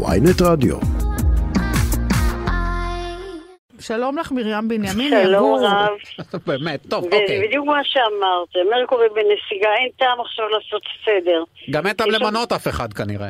ויינט רדיו. שלום לך, מרים בנימין, שלום. רב. באמת, טוב, אוקיי. בדיוק מה שאמרת, מרקורי בנסיגה, אין טעם עכשיו לעשות סדר. גם אין טעם למנות אף אחד כנראה.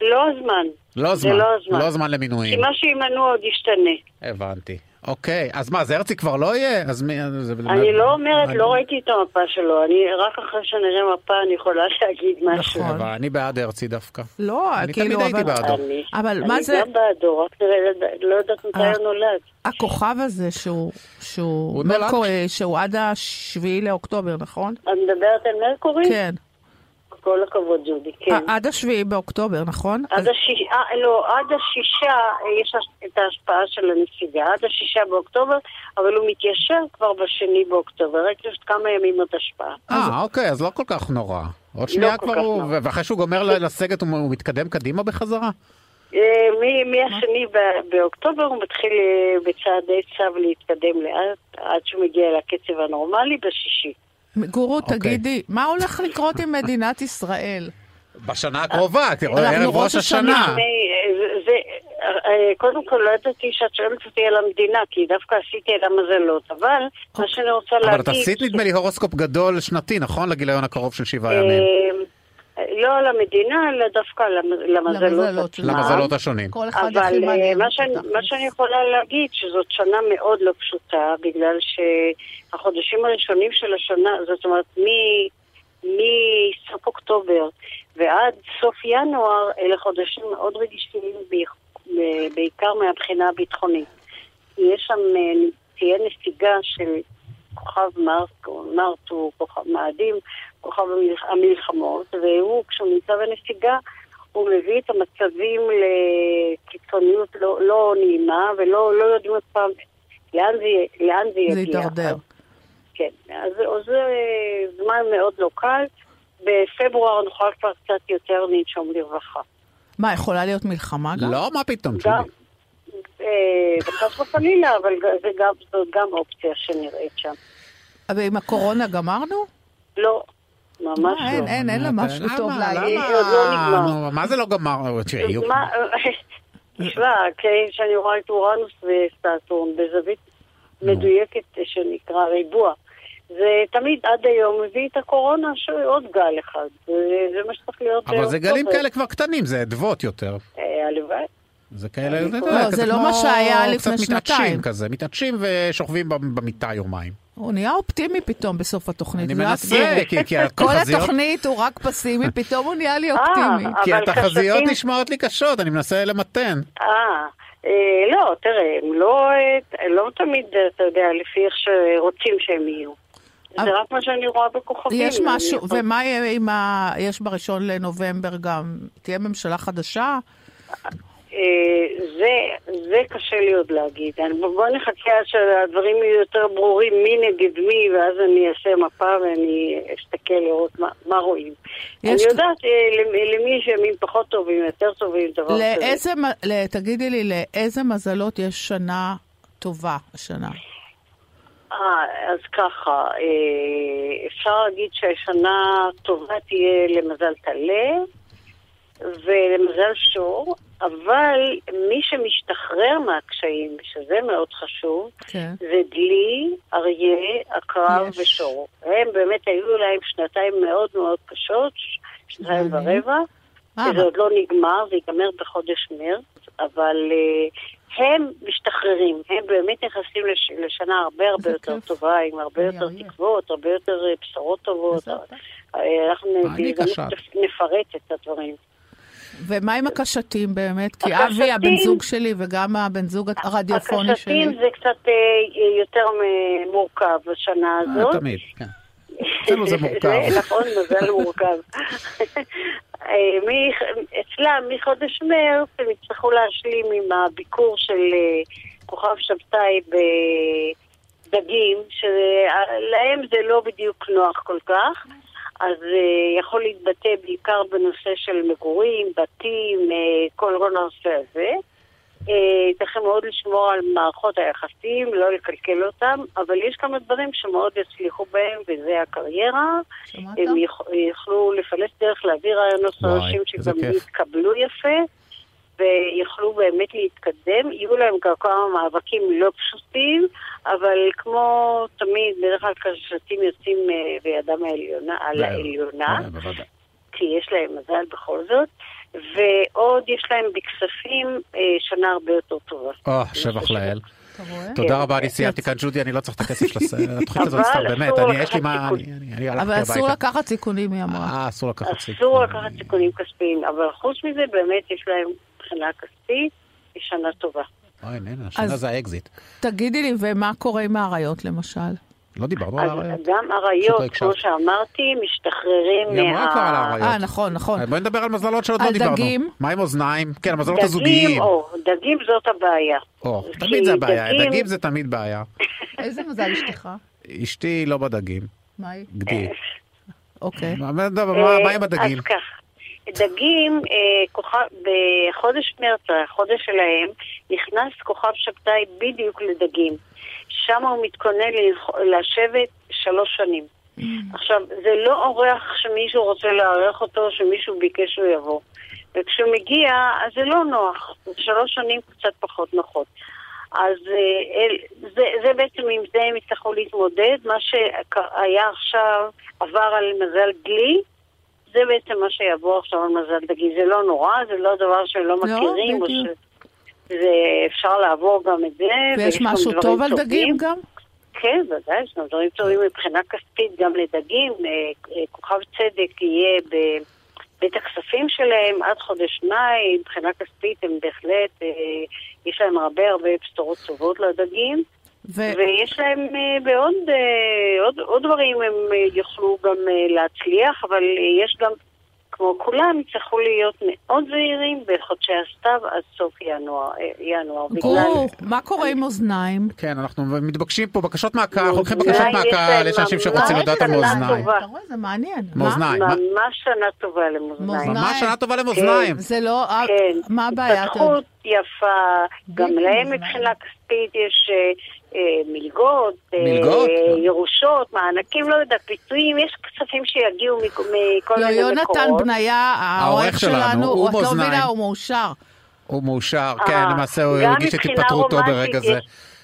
לא הזמן. לא זה זמן. לא הזמן. לא זמן כי למינויים. מה שימנו עוד ישתנה. הבנתי. אוקיי, אז מה, אז הרצי כבר לא יהיה? אז מי... זה- אני לא אומרת, אני- לא ראיתי את המפה שלו, אני רק אחרי שנראה מפה אני יכולה להגיד משהו. נכון. אבל אני בעד הרצי דווקא. לא, אני כאילו, תמיד הייתי אבל בעדו. אני אבל מה זה- אני גם בעדו, רק נראה, לא יודעת מתי אה. הוא נולד. הכוכב הזה שהוא, שהוא, מרקורי, שהוא עד השביעי לאוקטובר, נכון? את מדברת על מרקורי? כן. כל הכבוד, ג'ודי, כן. ע- עד השביעי באוקטובר, נכון? עד אז- השישה, אה, לא, עד השישה אה, יש את ההשפעה של הנסיגה, עד השישה באוקטובר, אבל הוא מתיישר כבר בשני באוקטובר, רק יש כמה ימים עוד השפעה. אה, אוקיי, אז לא כל כך נורא. עוד שנייה כל כבר כך הוא... נורא. ואחרי שהוא גומר לסגת הוא מתקדם קדימה בחזרה? אה, מהשני באוקטובר הוא מתחיל אה, בצעדי צו להתקדם לאט, עד שהוא מגיע לקצב הנורמלי בשישי. גורו, אוקיי. תגידי, מה הולך לקרות עם מדינת ישראל? בשנה הקרובה, תראו, ערב ראש ראש השנה. אה, אה, קודם כל לא ידעתי שאת שואלת אותי על המדינה, כי דווקא עשיתי על המזלות, אבל מה שאני רוצה להגיד... אבל את עשית נדמה לי הורוסקופ גדול שנתי, נכון? לגיליון הקרוב של שבעה ימים. אה, לא על המדינה, אלא דווקא למ- למזלות עצמם. למזלות השונים. אבל אה. מה שאני. מה שאני יכולה להגיד, שזאת שנה מאוד לא פשוטה, בגלל שהחודשים הראשונים של השנה, זאת אומרת, מ- מסוף אוקטובר ועד סוף ינואר, אלה חודשים מאוד רגישים, ב- בעיקר מהבחינה הביטחונית. יש שם, אה, תהיה נסיגה של כוכב מרק, או מרט הוא כוכב מאדים, כוכב המלח- המלחמות, והוא, כשהוא נמצא בנסיגה, הוא מביא את המצבים לקיצוניות לא, לא נעימה, ולא לא יודעים עוד פעם לאן זה, לאן זה יגיע. זה יידרדר. כן, אז, אז זה זמן מאוד לא קל. בפברואר נוכל כבר קצת יותר לנשום לרווחה. מה, יכולה להיות מלחמה גם? לא, מה פתאום, שולי. אה, וחס וחלילה, אבל זה גם, זאת גם אופציה שנראית שם. ועם הקורונה גמרנו? לא, ממש אה, אין, לא. אין, אין לה משהו למה? טוב? להגיד. עוד לא מה זה לא גמר? תראי, יהיו- מה, תשמע, כשאני רואה את אורנוס וסטטורן בזווית מדויקת שנקרא ריבוע, זה תמיד עד היום מביא את הקורונה שעוד גל אחד. זה מה שצריך להיות. אבל זה גלים. כאלה כבר קטנים, זה אדוות יותר. אה, הלוואי. זה כאלה, לא, אתה יודע, זה כזה לא כמו מה שהיה לפני קצת שנתיים. מתעטשים כזה, מתעטשים ושוכבים במיטה יומיים. הוא נהיה אופטימי פתאום בסוף התוכנית. אני זה מנסה, כי- כי כל התחזיות... התוכנית הוא רק פסימי, פתאום הוא נהיה לי אה, אופטימי. כי אבל התחזיות נשמעות לי קשות, אני מנסה למתן. אה, אה, לא, תראה, הם לא, אה, לא תמיד, אתה יודע, לפי איך שרוצים שהם יהיו. זה רק מה שאני רואה בכוכבים. יש משהו, יכול- ומה יהיה עם ה... יש בראשון לנובמבר גם, תהיה ממשלה חדשה? אה, זה, זה קשה לי עוד להגיד. בוא נחכה עד שהדברים יהיו יותר ברורים מי נגד מי, ואז אני אעשה מפה ואני אסתכל לראות מה, מה רואים. אני יודעת אה, למ- למי יש ימים פחות טובים, יותר טובים, דבר כזה. לאיזה, ל- תגידי לי, לאיזה מזלות יש שנה טובה השנה? אה, אז ככה, אפשר להגיד שהשנה טובה תהיה למזל טלה ולמזל שור, אבל מי שמשתחרר מהקשיים, שזה מאוד חשוב, כן. זה דלי, אריה, עקרב יש. ושור. הם באמת היו להם שנתיים מאוד מאוד קשות, שנתיים. ורבע, וזה עוד לא נגמר, זה ייגמר בחודש מרץ, אבל uh, הם משתחררים, הם באמת נכנסים לש, לשנה הרבה הרבה יותר כיף. טובה, עם הרבה יותר אריה. תקוות, הרבה יותר אה, בשורות טובות. אה, אנחנו. נפרט את הדברים. ומה עם הקשתים באמת? כי הקשתים- אבי, הבן זוג שלי, וגם הבן זוג הרדיופוני שלי. הקשתים זה קצת אה, יותר מורכב בשנה אה, הזאת. תמיד, כן. אצלנו זה מורכב. נכון, מזל מורכב. אה, אצלם, מחודש מרץ, הם יצטרכו להשלים עם הביקור של כוכב שבתאי בדגים, שלהם זה לא בדיוק נוח כל כך. אז uh, יכול להתבטא בעיקר בנושא של מגורים, בתים, uh, כל הנושא הזה. ייתכן מאוד לשמור על מערכות היחסים, לא לקלקל אותם, אבל יש כמה דברים שמאוד יצליחו בהם, וזה הקריירה. שמעת? הם יוכלו לפלס דרך להביא רעיונות חדשים שגם. יתקבלו יפה. ויוכלו באמת להתקדם. יהיו להם גם כמה מאבקים לא פשוטים, אבל כמו תמיד, בדרך כלל כששלטים יוצאים אה, בידם העליונה, על העליונה, אה. כי יש להם מזל בכל זאת, ועוד יש להם בכספים אה, שנה הרבה יותר טובה. או, שבח לאל. תודה רבה, כן. אני סיימתי כאן ג'ודי, אני לא צריך את הכסף של התוכנית הזאת אבל סתם, באמת, אני, יש לי מה. אני- הלכתי אבל הביתה. אסור לקחת סיכונים, היא אמרה. אה, אסור לקחת סיכון. אסור לקחת סיכונים כספיים, אבל חוץ מזה באמת יש להם מבחינה כספית, היא שנה טובה. אוי, הנה, השנה זה האקזיט. תגידי לי, ומה קורה עם האריות למשל? לא דיברנו על האריות. גם לא אריות. כמו שאמרתי, משתחררים היא אמרה כבר על מה... האריות. אה, נכון, נכון. בואי נדבר על מזלות שעוד לא על דיברנו. דגים? מה עם מאזניים? כן, המזלות הזוגיים. דגים, או, דגים זאת הבעיה. או, תמיד זה הבעיה, דגים- זה תמיד בעיה. איזה מזל אשתך? אשתי לא בדגים, מה היא? גדי. אוקיי. מה מה- מה- אה, מה עם הדגים? אז כך, דגים, אה, כוכב, בחודש מרץ, החודש שלהם, נכנס כוכב שבתאי בדיוק לדגים. שם הוא מתכונן לשבת שלוש שנים. עכשיו, זה לא אורח שמישהו רוצה לארח אותו, שמישהו ביקש שהוא יבוא. וכשהוא מגיע, אז זה לא נוח. שלוש שנים קצת פחות נוחות. אז אה, אל, זה, זה בעצם עם זה הם יצטרכו להתמודד. מה שהיה עכשיו עבר על מזל דלי, זה בעצם מה שיבוא עכשיו על מזל דגי. זה לא נורא, זה לא דבר שלא מכירים, או בדיוק. שזה אפשר לעבור גם את זה. ויש גם משהו טוב על טובים. דגים גם? כן, ודאי, יש גם דברים טובים מבחינה כספית גם לדגים. אה, אה, כוכב צדק יהיה בבית הכספים שלהם עד חודש מאי, מבחינה כספית הם בהחלט, אה, יש להם הרבה הרבה בשורות טובות לדגים. ו- ויש להם אה, בעוד אה, עוד, עוד דברים הם אה, יוכלו גם אה, להצליח, אבל אה, יש גם, כמו כולם, יצטרכו להיות מאוד זהירים בחודשי הסתיו עד סוף ינואר. אה, ינואר גור, מה קורה עם אוזניים? כן, אנחנו מתבקשים פה בקשות מהקהל, אנחנו לוקחים בקשות מהקהל, יש אנשים שרוצים לדעת על מאזניים. טובה. אתה רואה, זה מעניין. מה? מאזניים. מה- ממש שנה טובה למאזניים. מאזניים. ממש שנה טובה למאזניים. זה לא... כן. מה הבעיה? התפתחות יפה, גם להם. מבחינה כספית יש אה, אה, מלגות, אה, מלגות? ירושות, מענקים, לא יודע, פיצויים, יש כספים שיגיעו מכ- מכל לא, מיני יונתן מקורות. בניה, העורך שלנו, הוא את לא. מבינה, הוא מאושר. הוא מאושר, כן, למעשה הוא הרגיש את התפטרותו ברגע יש- זה.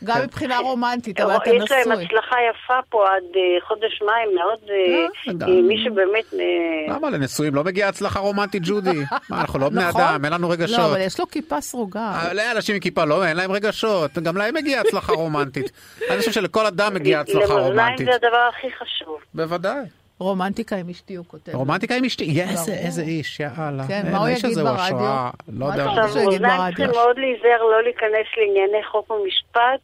גם כן. מבחינה רומנטית, אבל אתה יש להם נשוי. הצלחה יפה פה עד אה, חודש מאי, מאוד, אה, אה, מי שבאמת... למה לנשואים לא מגיעה הצלחה רומנטית, ג'ודי? מה, אנחנו לא בני נכון? אדם, אין לנו לא, רגשות. אבל יש לו כיפה סרוגה. לאנשים עם כיפה לא, אין להם רגשות, גם להם מגיעה הצלחה רומנטית. אני חושב שלכל אדם מגיעה הצלחה למאזניים רומנטית. זה הדבר הכי חשוב. בוודאי. רומנטיקה עם אשתי, הוא כותב. רומנטיקה עם אשתי, איזה ברור. איזה איש, יאללה. כן, מה הוא יגיד הוא ברדיו? לא מה יודע. עכשיו, שהוא יגיד ברדיו? צריכים מאוד להיזהר לא להיכנס לענייני חוק ומשפט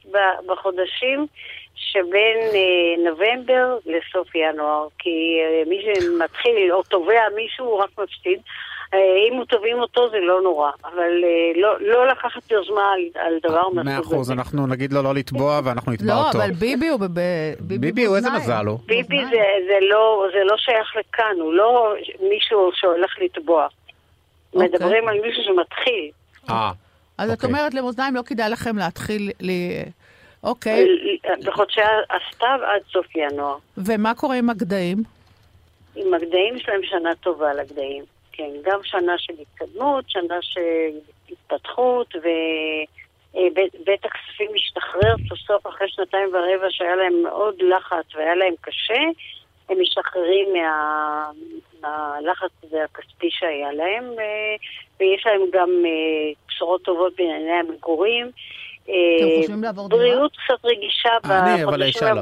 בחודשים שבין אה, נובמבר לסוף ינואר, כי אה, מי שמתחיל או תובע מישהו הוא רק מפסיד. אה, אם הוא תובעים אותו זה לא נורא, אבל אה, לא, לא לקחת יוזמה על, על דבר מאה מהסוג אחוז, הזה. אנחנו נגיד לו לא לתבוע ואנחנו נתבע לא, אותו. אבל ביבי הוא בב... ביבי הוא איזה. מזל הוא. ביבי מאזניים. זה, זה, לא, זה לא שייך לכאן, הוא לא מישהו שהולך לתבוע. אוקיי. מדברים על מישהו שמתחיל. אה, אז את אוקיי. אומרת למאזניים, לא כדאי לכם להתחיל ל... אוקיי, בחודשי הסתיו עד סוף ינואר. ומה קורה עם הגדיים? עם הגדיים יש להם שנה טובה לגדיים. כן, גם שנה של התקדמות, שנה של התפתחות, ובית הכספים משתחרר סוף סוף אחרי שנתיים ורבע שהיה להם מאוד לחץ והיה להם קשה, הם משתחררים מה, מהלחץ הזה הכספי שהיה להם, ו- ויש להם גם אה, בשורות טובות בענייני המגורים. אתם אה, חושבים לעבור דירה? בריאות קצת רגישה אני, אבל בחודשים האישה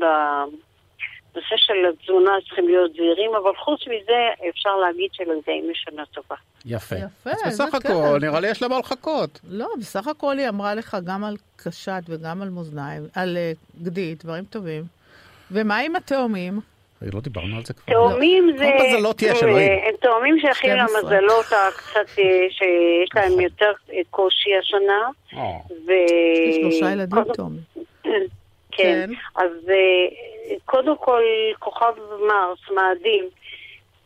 לא. בנושא של התזונה צריכים להיות זהירים, אבל חוץ מזה אפשר להגיד שלגדיים יש שנה טובה. יפה. יפה, אז בסך. הכל, נראה לי יש לה מה לחכות. לא, בסך הכל היא אמרה לך גם על קשת וגם על מאזניים, על אה, גדית, דברים טובים. ומה עם התאומים? לא דיברנו על זה כבר. תאומים זה... כל מזלות יש, אה, אלוהים. הם תאומים שייכים 12. למזלות הקצת אה, שיש להם יותר אה, קושי השנה. אה. ו... יש שלושה ילדים תאומים. כן. כן. אז אה, קודם כל, כוכב מרס, מאדים,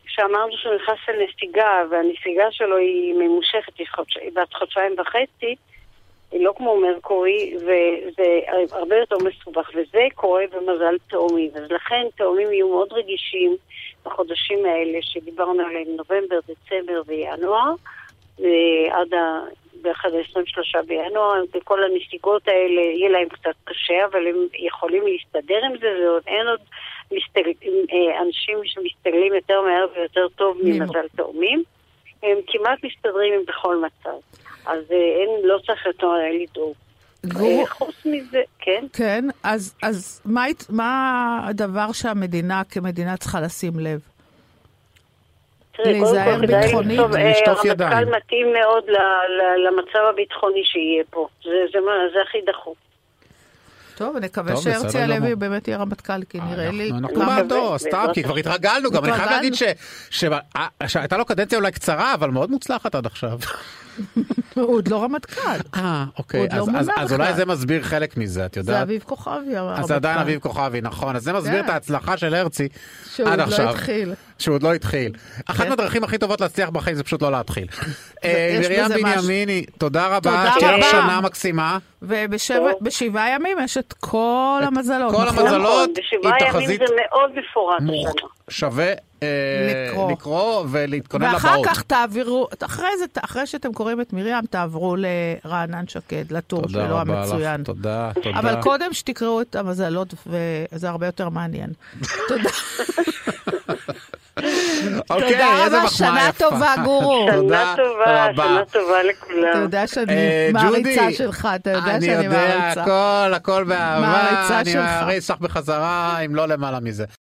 שאמרנו שהוא נכנס לנסיגה, והנסיגה שלו היא ממושכת, היא חודש- בת חודשיים וחצי, היא לא כמו מרקורי, וזה הרבה יותר מסובך, וזה קורה במזל תאומים. אז לכן תאומים יהיו מאוד רגישים בחודשים האלה שדיברנו עליהם, נובמבר, דצמבר וינואר, אה, עד עד ה-23 בינואר, וכל הנסיגות האלה יהיה להם קצת קשה, אבל הם יכולים להסתדר עם זה, ועוד אין עוד מסתג... אה, אנשים שמסתגלים יותר מהר ויותר טוב ממ- ממזל תאומים. הם כמעט מסתדרים עם בכל מצב. אז אה, אין, לא צריך יותר מדי לדאוג. אה, חוץ מזה, כן? כן, אז, אז מה, מה הדבר שהמדינה כמדינה צריכה לשים לב? תראה, קודם כל כדאי לכתוב, אה. הרמטכ"ל מתאים מאוד ל- ל- למצב הביטחוני שיהיה פה. זה, זה, מה- זה הכי דחוף. טוב, נקווה טוב, שהרצי הלוי. באמת יהיה רמטכ"ל, כי נראה לי... אנחנו בעדו, סתם, בעזרת כי כבר התרגלנו גם. אני חייב. להגיד ש- ש- שהייתה לו קדנציה אולי קצרה, אבל מאוד מוצלחת עד עכשיו. הוא עוד לא רמטכ"ל. אה, אוקיי. עוד לא אז- מונה אז- אז. אולי זה מסביר חלק מזה, את זה יודעת? אביב כוכבי, הרמטכ"ל. אז זה עדיין אביב כוכבי, נכון. אז זה מסביר כן. את ההצלחה של הרצי שהוא עד עוד לא עכשיו. התחיל. שהוא עוד לא התחיל. אחת כן. מהדרכים הכי טובות להצליח בחיים זה פשוט לא להתחיל. אה, מרים. בנימיני, תודה רבה, תודה שתהיה לך רבה. שנה מקסימה. ובשבעה ימים יש את כל המזלות. כל נכון? המזלות. בשבעה היא ימים תחזית זה מאוד מפורט. שווה אה, לקרוא. ולהתכונן ואחר לבאות. כך תעבירו, אחרי זה, אחרי שאתם קוראים את מרים, תעברו לרענן שקד, לטור תודה שלו רבה המצוין. לך, תודה, תודה. אבל קודם שתקראו את המזלות, וזה הרבה יותר מעניין. תודה. אוקיי, תודה רבה, שנה. טובה, גורו. תודה שנה טובה, רבה. שנה טובה לכולם. אתה יודע שאני אה, מעריצה שלך, אתה יודע אני שאני יודע, מעריצה. הכל, הכל באהבה. מעריצה אני שלך. אריץ לך בחזרה, אם לא למעלה מזה.